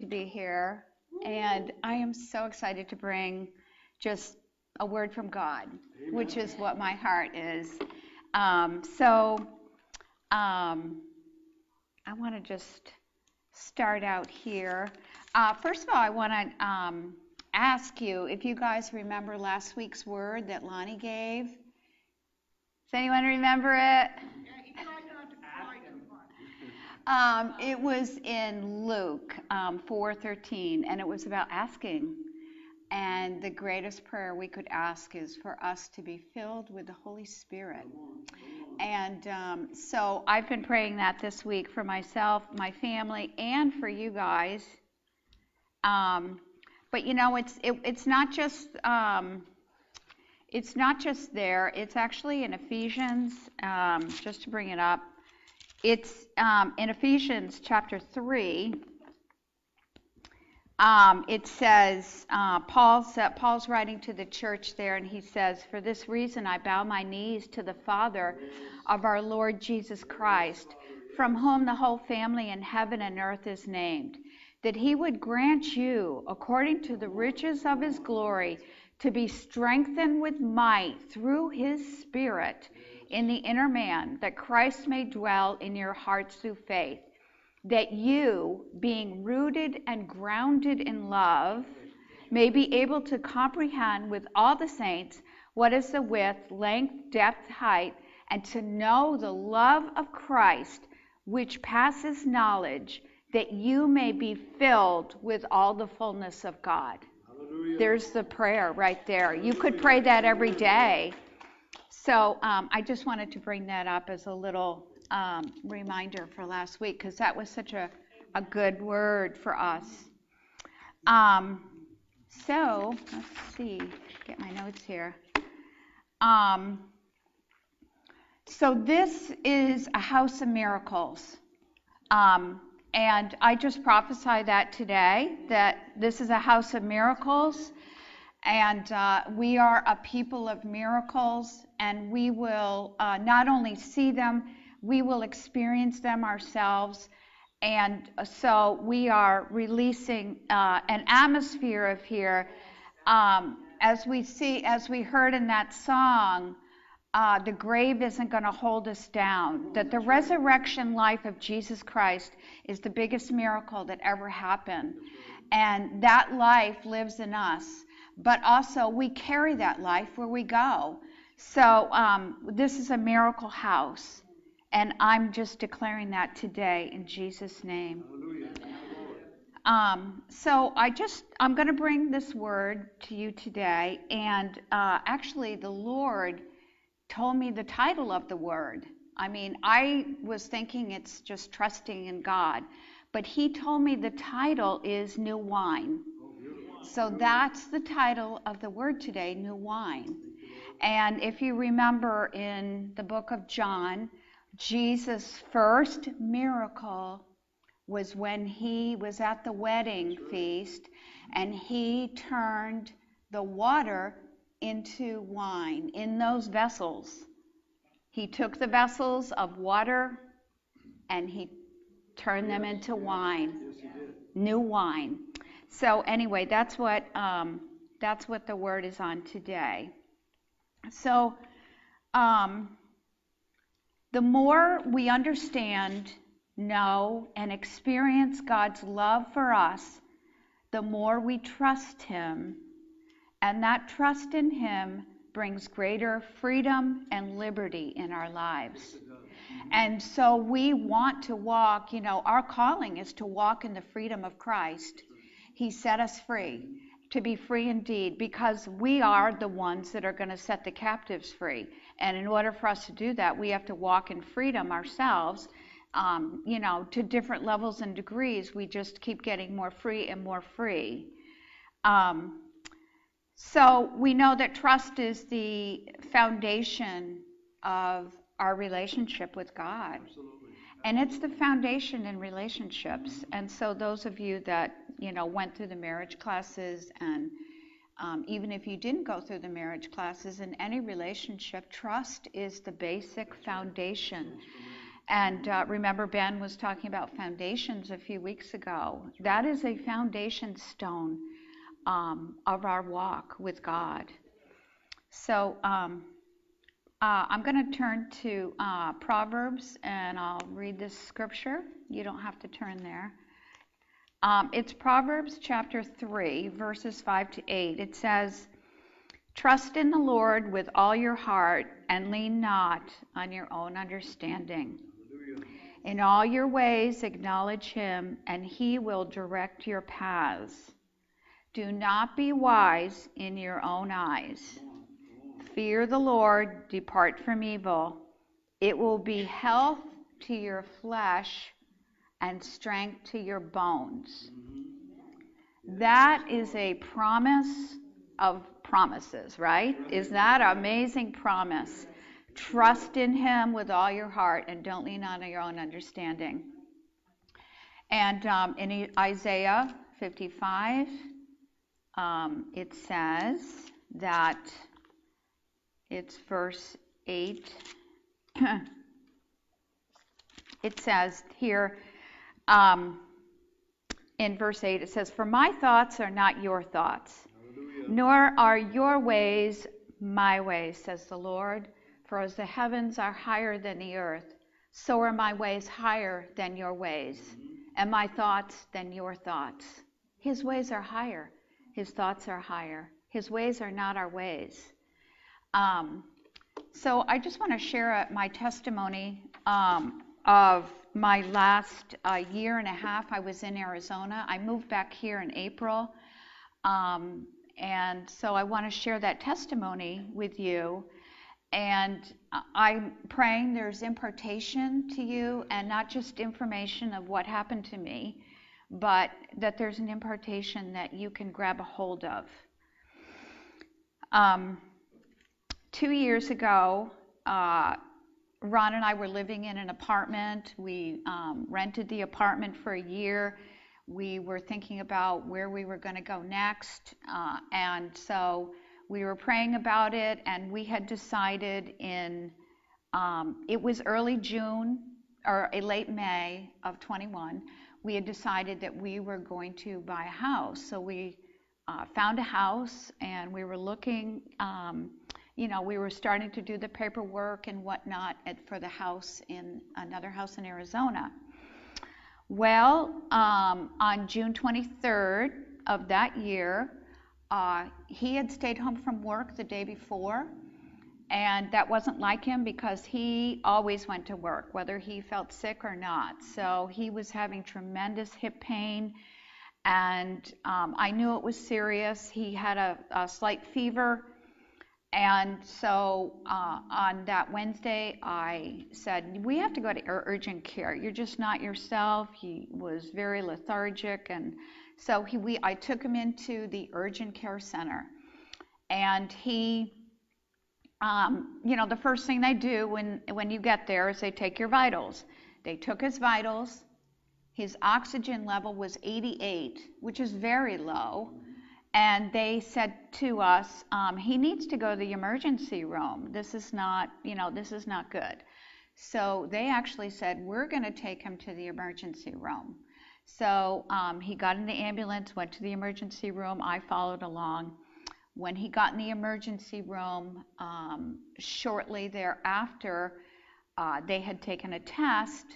to be here, and I am so excited to bring just a word from God, Amen. which is what my heart is. Um, so um, I want to just start out here. Uh, first of all, I want to um, ask you if you guys remember last week's word that Lonnie gave. Does anyone remember it? Um, it was in Luke um, 4:13, and it was about asking. And the greatest prayer we could ask is for us to be filled with the Holy Spirit. And um, so I've been praying that this week for myself, my family, and for you guys. Um, but you know, it's it, it's not just um, it's not just there. It's actually in Ephesians. Um, just to bring it up, it's um, in Ephesians chapter 3. Um, it says, uh, Paul's, uh, Paul's writing to the church there, and he says, For this reason I bow my knees to the Father of our Lord Jesus Christ, from whom the whole family in heaven and earth is named, that he would grant you, according to the riches of his glory, to be strengthened with might through his Spirit in the inner man, that Christ may dwell in your hearts through faith, that you, being rooted and grounded in love, may be able to comprehend with all the saints what is the width, length, depth, height, and to know the love of Christ, which passes knowledge, that you may be filled with all the fullness of God. Hallelujah. There's the prayer right there. You could pray that every day. So um, I just wanted to bring that up as a little um, reminder for last week because that was such a, a good word for us. Um, so let's see, get my notes here. Um, so this is a house of miracles. Um, and I just prophesy that today, that this is a house of miracles. And uh, we are a people of miracles, and we will uh, not only see them, we will experience them ourselves. And so we are releasing uh, an atmosphere of here. Um, as we see, as we heard in that song, uh, the grave isn't going to hold us down. That the resurrection life of Jesus Christ is the biggest miracle that ever happened. And that life lives in us but also we carry that life where we go. So um, this is a miracle house, and I'm just declaring that today in Jesus' name. Um, so I just I'm going to bring this word to you today, and uh, actually the Lord told me the title of the word. I mean, I was thinking it's just trusting in God, but He told me the title is New Wine. So that's the title of the word today, new wine. And if you remember in the book of John, Jesus' first miracle was when he was at the wedding feast and he turned the water into wine in those vessels. He took the vessels of water and he turned them into wine, new wine. So anyway, that's what um, that's what the word is on today. So um, the more we understand, know, and experience God's love for us, the more we trust Him, and that trust in Him brings greater freedom and liberty in our lives. And so we want to walk, you know, our calling is to walk in the freedom of Christ. He set us free to be free indeed because we are the ones that are going to set the captives free. And in order for us to do that, we have to walk in freedom ourselves. Um, you know, to different levels and degrees, we just keep getting more free and more free. Um, so we know that trust is the foundation of our relationship with God. Absolutely. And it's the foundation in relationships. And so those of you that you know, went through the marriage classes and um, even if you didn't go through the marriage classes in any relationship, trust is the basic foundation. And uh, remember, Ben was talking about foundations a few weeks ago. That is a foundation stone um, of our walk with God. So um, uh, I'm going to turn to uh, Proverbs and I'll read this scripture. You don't have to turn there. Um, it's Proverbs chapter 3, verses 5 to 8. It says, Trust in the Lord with all your heart and lean not on your own understanding. In all your ways, acknowledge him, and he will direct your paths. Do not be wise in your own eyes. Fear the Lord, depart from evil. It will be health to your flesh and strength to your bones. That is a promise of promises, right? Is that an amazing promise? Trust in Him with all your heart and don't lean on your own understanding. And um, in Isaiah 55, um, it says that it's verse 8. it says here um, in verse 8, it says, For my thoughts are not your thoughts, Hallelujah. nor are your ways my ways, says the Lord. For as the heavens are higher than the earth, so are my ways higher than your ways, and my thoughts than your thoughts. His ways are higher, his thoughts are higher. His ways are not our ways. Um, so I just want to share my testimony um, of my last uh, year and a half. I was in Arizona. I moved back here in April. Um, and so I want to share that testimony with you and I'm praying there's impartation to you and not just information of what happened to me, but that there's an impartation that you can grab a hold of. Um, two years ago, uh, Ron and I were living in an apartment. We um, rented the apartment for a year. We were thinking about where we were going to go next. Uh, and so we were praying about it, and we had decided in, um, it was early June or late May of 21, we had decided that we were going to buy a house. So we uh, found a house and we were looking, um, you know, we were starting to do the paperwork and whatnot at, for the house in another house in Arizona. Well, um, on June 23rd of that year, uh, he had stayed home from work the day before, and that wasn't like him because he always went to work, whether he felt sick or not. So he was having tremendous hip pain, and um, I knew it was serious. He had a, a slight fever. And so uh, on that Wednesday, I said, We have to go to urgent care. You're just not yourself. He was very lethargic and so he, we, I took him into the urgent care center, and he, um, you know, the first thing they do when when you get there is they take your vitals. They took his vitals. His oxygen level was 88, which is very low. And they said to us, um, he needs to go to the emergency room. This is not, you know, this is not good. So they actually said, we're going to take him to the emergency room. So um, he got in the ambulance, went to the emergency room. I followed along. When he got in the emergency room, um, shortly thereafter, uh, they had taken a test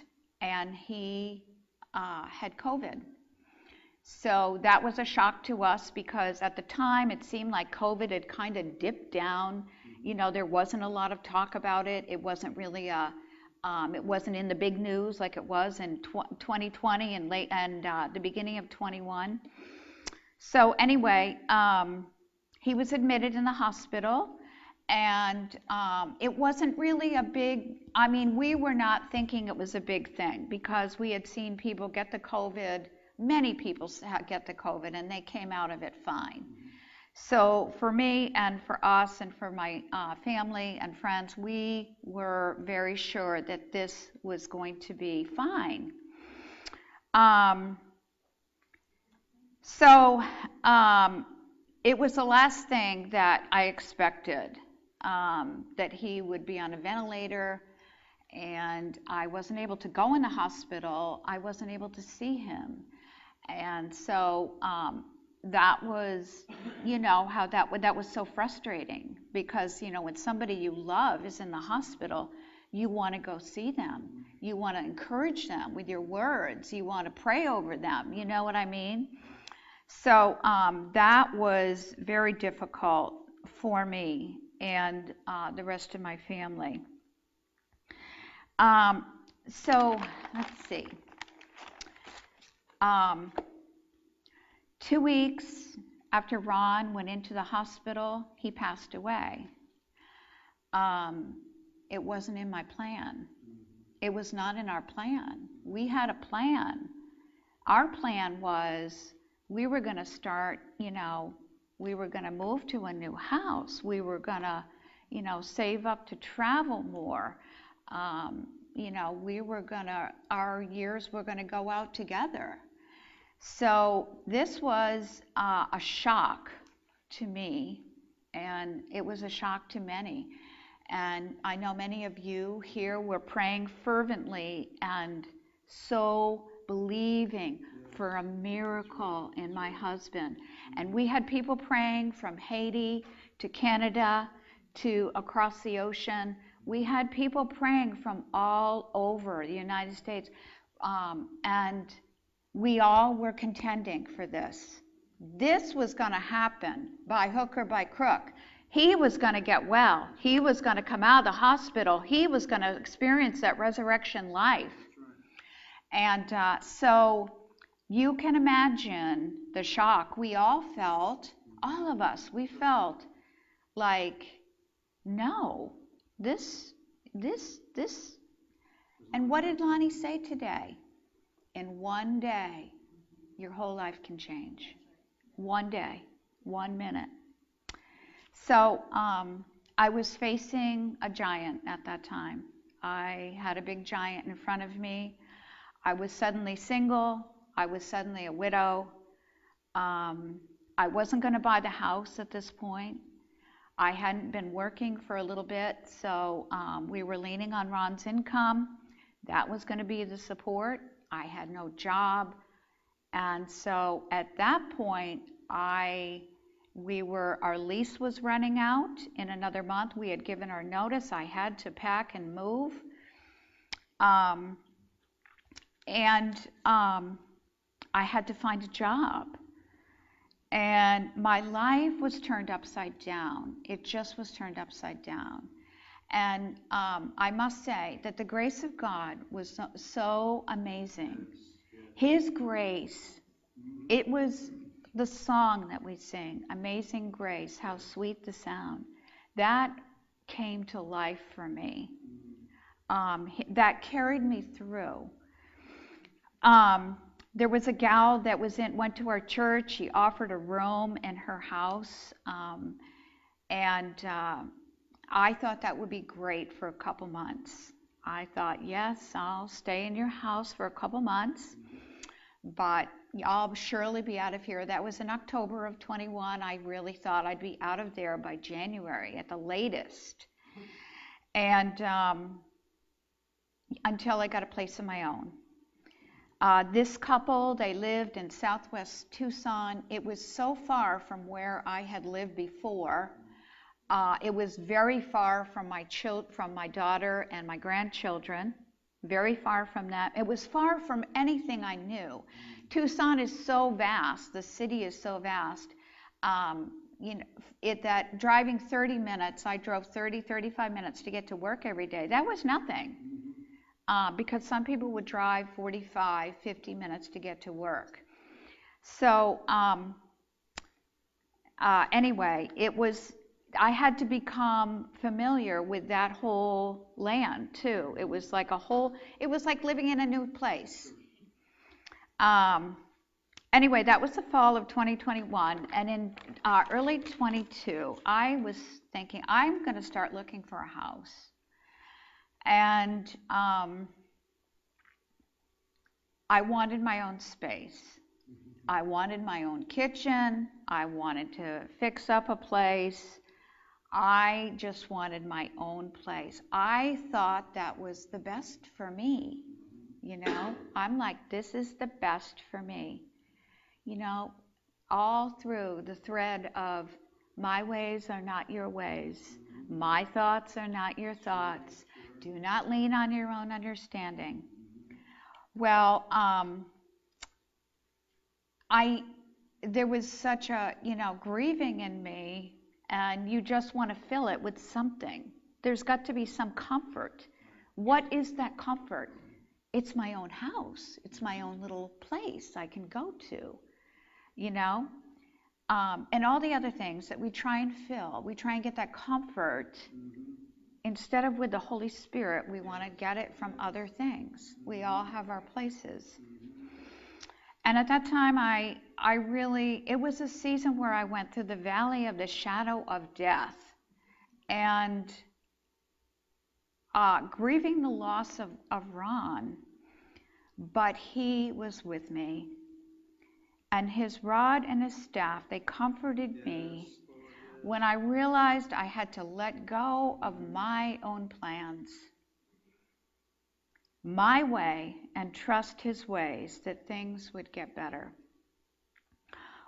and he uh, had COVID. So that was a shock to us because at the time it seemed like COVID had kind of dipped down. You know, there wasn't a lot of talk about it. It wasn't really a um, it wasn't in the big news like it was in tw- 2020 and late and uh, the beginning of 21. So anyway, um, he was admitted in the hospital, and um, it wasn't really a big. I mean, we were not thinking it was a big thing because we had seen people get the COVID. Many people get the COVID, and they came out of it fine. So for me and for us and for my uh, family and friends, we were very sure that this was going to be fine. Um, so um, it was the last thing that I expected um, that he would be on a ventilator and I wasn't able to go in the hospital. I wasn't able to see him. And so um, that was, you know, how that that was so frustrating because you know when somebody you love is in the hospital, you want to go see them. You want to encourage them with your words. You want to pray over them. You know what I mean? So um, that was very difficult for me and uh, the rest of my family. Um, so let's see. Um, two weeks after Ron went into the hospital, he passed away. Um, it wasn't in my plan. It was not in our plan. We had a plan. Our plan was we were going to start, you know, we were going to move to a new house. We were going to, you know, save up to travel more. Um, you know, we were going to, our years were going to go out together. So this was uh, a shock to me, and it was a shock to many. And I know many of you here were praying fervently and so believing for a miracle in my husband. And we had people praying from Haiti to Canada to across the ocean. We had people praying from all over the United States. Um, and we all were contending for this. This was going to happen by hook or by crook. He was going to get well. He was going to come out of the hospital. He was going to experience that resurrection life. And uh, so you can imagine the shock we all felt, all of us, we felt like, no, this, this, this. And what did Lonnie say today? In one day, your whole life can change. One day, one minute. So um, I was facing a giant at that time. I had a big giant in front of me. I was suddenly single. I was suddenly a widow. Um, I wasn't going to buy the house at this point. I hadn't been working for a little bit, so um, we were leaning on Ron's income. That was going to be the support. I had no job. And so at that point, I we were our lease was running out in another month. We had given our notice. I had to pack and move. Um, and um, I had to find a job. And my life was turned upside down. It just was turned upside down. And um, I must say that the grace of God was so, so amazing. His grace, it was the song that we sing, Amazing Grace, how sweet the sound. That came to life for me. Um, that carried me through. Um, there was a gal that was in went to our church. She offered a room in her house, um, and uh, I thought that would be great for a couple months. I thought, yes, I'll stay in your house for a couple months, but I'll surely be out of here. That was in October of 21. I really thought I'd be out of there by January at the latest. And um, until I got a place of my own. Uh, this couple, they lived in southwest Tucson. It was so far from where I had lived before uh, it was very far from my chil- from my daughter and my grandchildren, very far from that. It was far from anything I knew. Tucson is so vast. The city is so vast. Um, you know, it that driving 30 minutes, I drove 30, 35 minutes to get to work every day. That was nothing. Uh, because some people would drive 45, 50 minutes to get to work. So, um, uh, anyway, it was I had to become familiar with that whole land too. It was like a whole, it was like living in a new place. Um, anyway, that was the fall of 2021. And in uh, early 22, I was thinking, I'm going to start looking for a house. And um, I wanted my own space. I wanted my own kitchen. I wanted to fix up a place. I just wanted my own place. I thought that was the best for me. You know, I'm like, this is the best for me. You know, all through the thread of my ways are not your ways, my thoughts are not your thoughts. Do not lean on your own understanding. Well, um, I there was such a you know grieving in me, and you just want to fill it with something. There's got to be some comfort. What is that comfort? It's my own house. It's my own little place I can go to. You know, um, and all the other things that we try and fill. We try and get that comfort. Mm-hmm. Instead of with the Holy Spirit, we want to get it from other things. We all have our places. Mm-hmm. And at that time, I, I really, it was a season where I went through the valley of the shadow of death and uh, grieving the loss of, of Ron. But he was with me and his rod and his staff, they comforted me when I realized I had to let go of my own plans, my way, and trust his ways that things would get better.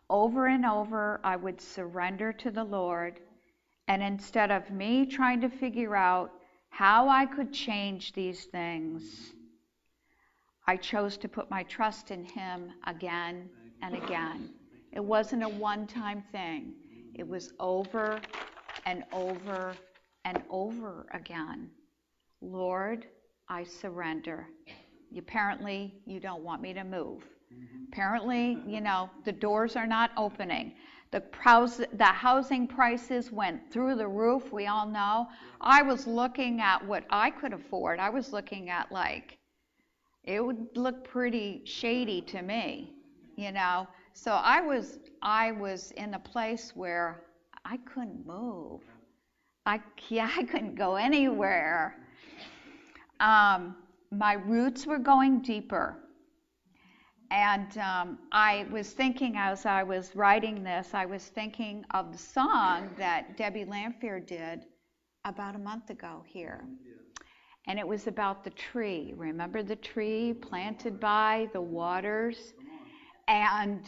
Over and over, I would surrender to the Lord, and instead of me trying to figure out how I could change these things, I chose to put my trust in him again and again. It wasn't a one time thing, it was over and over and over again. Lord, I surrender. Apparently, you don't want me to move. Mm-hmm. Apparently, you know, the doors are not opening. The, the housing prices went through the roof, we all know. I was looking at what I could afford. I was looking at, like, it would look pretty shady to me you know. So I was I was in a place where I couldn't move. I yeah, I couldn't go anywhere. Um, my roots were going deeper. And um, I was thinking as I was writing this, I was thinking of the song that Debbie Lamphere did about a month ago here. And it was about the tree. Remember the tree planted by the waters? and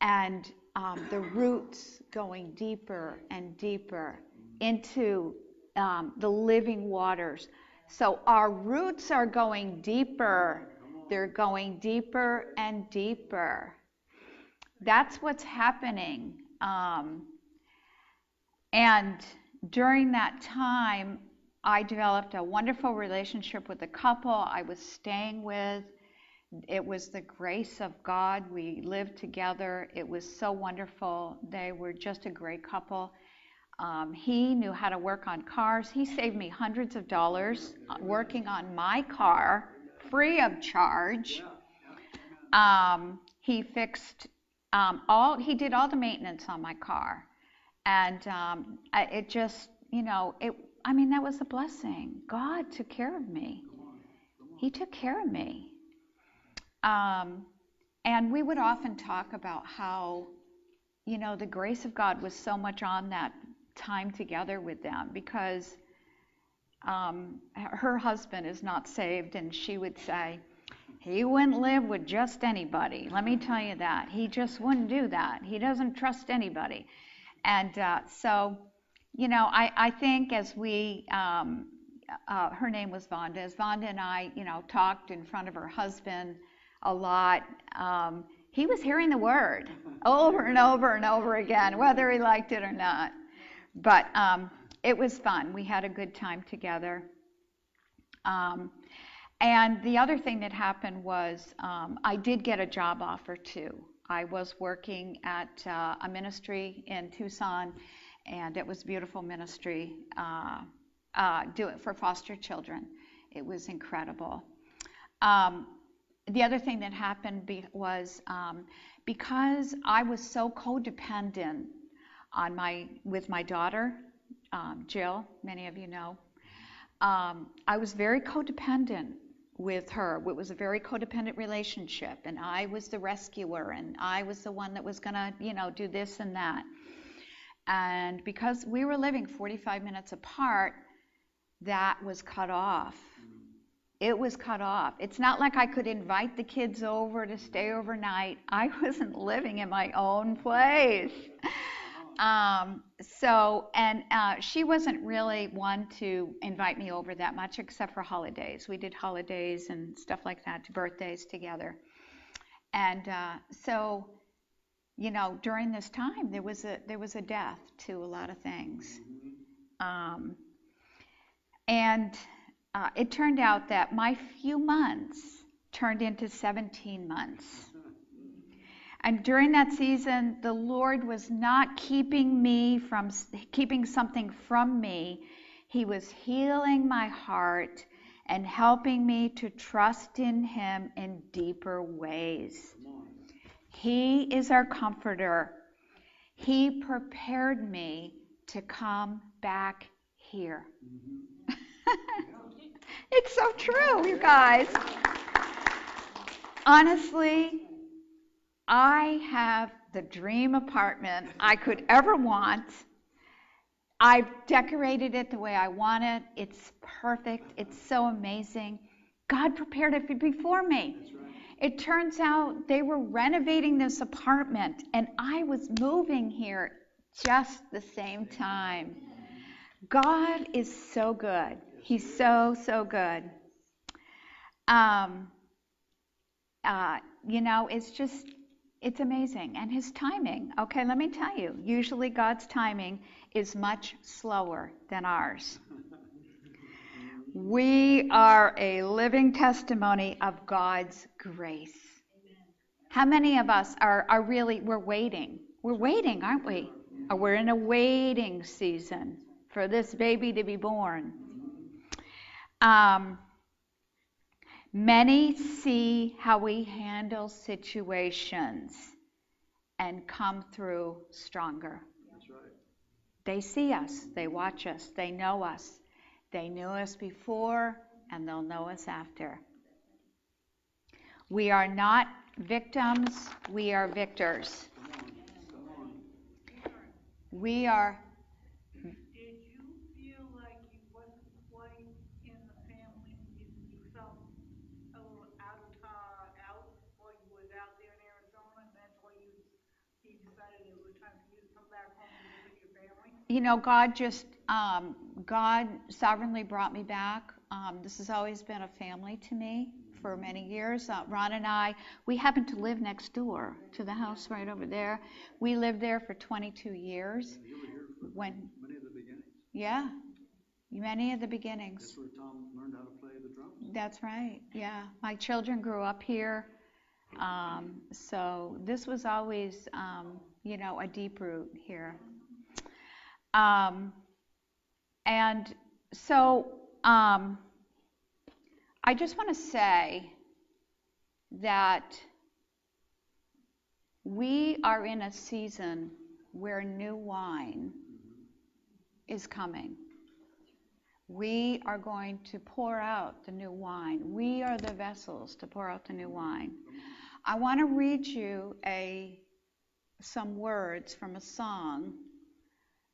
and um, the roots going deeper and deeper into um, the living waters. So our roots are going deeper. They're going deeper and deeper. That's what's happening. Um, and during that time, I developed a wonderful relationship with the couple I was staying with. It was the grace of God. We lived together. It was so wonderful. They were just a great couple. Um, he knew how to work on cars. He saved me hundreds of dollars working on my car free of charge. Um, he fixed um, all, he did all the maintenance on my car. And um, it just, you know, it, I mean, that was a blessing. God took care of me. He took care of me. Um, and we would often talk about how, you know, the grace of God was so much on that time together with them because um, her husband is not saved, and she would say, he wouldn't live with just anybody. Let me tell you that. He just wouldn't do that. He doesn't trust anybody. And uh, so, you know, I, I think as we, um, uh, her name was Vonda, as Vonda and I, you know, talked in front of her husband a lot. Um, he was hearing the word over and over and over again, whether he liked it or not. But um, it was fun. We had a good time together. Um, and the other thing that happened was um, I did get a job offer too. I was working at uh, a ministry in Tucson, and it was beautiful ministry uh, uh, do it for foster children. It was incredible. Um, the other thing that happened be, was um, because I was so codependent on my with my daughter, um, Jill. Many of you know. Um, I was very codependent with her. It was a very codependent relationship, and I was the rescuer, and I was the one that was to, you know, do this and that. And because we were living 45 minutes apart, that was cut off. It was cut off. It's not like I could invite the kids over to stay overnight. I wasn't living in my own place. Um, so, and uh, she wasn't really one to invite me over that much, except for holidays. We did holidays and stuff like that, birthdays together. And uh, so, you know, during this time, there was a there was a death to a lot of things. Um, and uh, it turned out that my few months turned into 17 months. And during that season, the Lord was not keeping me from keeping something from me. He was healing my heart and helping me to trust in Him in deeper ways. He is our comforter. He prepared me to come back here. Mm-hmm. it's so true, you guys. Honestly, I have the dream apartment I could ever want. I've decorated it the way I want it. It's perfect. It's so amazing. God prepared it before me. It turns out they were renovating this apartment and I was moving here just the same time. God is so good. He's so, so good. Um, uh, you know, it's just it's amazing. And his timing, okay, let me tell you, usually God's timing is much slower than ours. We are a living testimony of God's grace. How many of us are, are really, we're waiting? We're waiting, aren't we? Or we're in a waiting season for this baby to be born. Um, Many see how we handle situations and come through stronger. That's right. They see us, they watch us, they know us. They knew us before and they'll know us after. We are not victims, we are victors. We are you know, God just, um, God sovereignly brought me back. Um, this has always been a family to me for many years. Uh, Ron and I, we happen to live next door to the house right over there. We lived there for 22 years. You were here for when, many of the beginnings. Yeah, many of the beginnings. That's where Tom learned how to play the drums. That's right. Yeah, my children grew up here, um, so this was always, um, you know, a deep root here. Um, and so um, I just want to say that we are in a season where new wine is coming. We are going to pour out the new wine. We are the vessels to pour out the new wine. I want to read you a some words from a song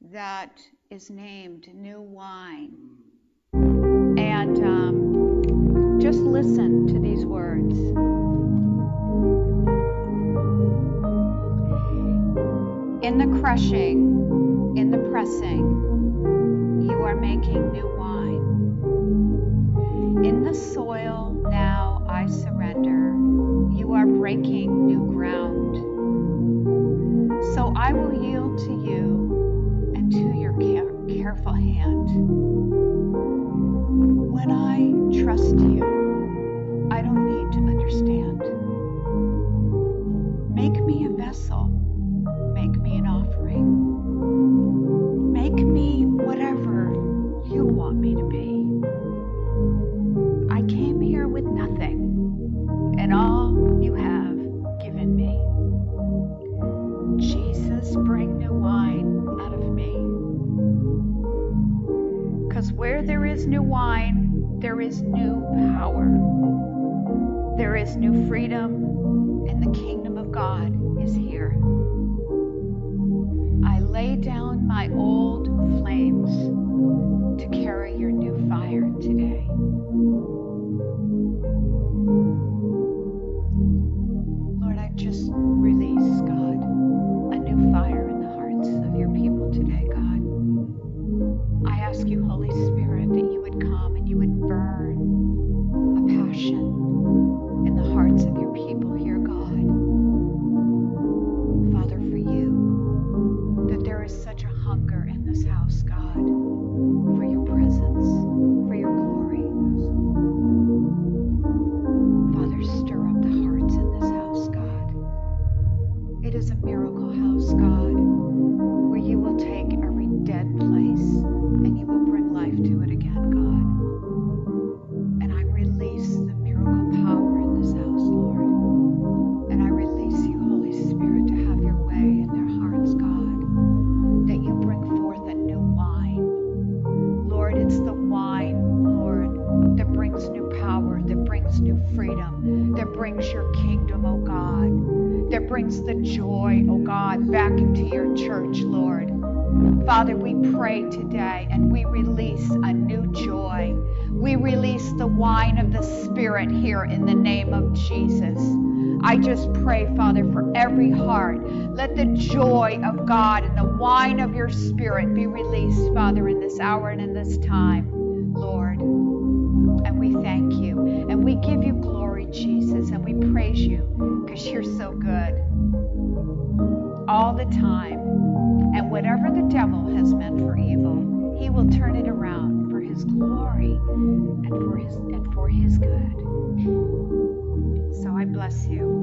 that is named New Wine. And um, just listen to these words. In the crushing, in the pressing, you are making new wine. In the soil, now I surrender. You are breaking new ground. So I will yield to you careful hand. When I trust you, I don't need to understand. Make me a vessel. I freedom, that brings your kingdom, oh God, that brings the joy, oh God, back into your church, Lord. Father, we pray today and we release a new joy. We release the wine of the Spirit here in the name of Jesus. I just pray, Father, for every heart. Let the joy of God and the wine of your Spirit be released, Father, in this hour and in this time, Lord. And we thank you and we give you glory, Jesus, and we praise you because you're so good all the time. And whatever the devil has meant for evil, he will turn it around for his glory and for his and for his good. So I bless you.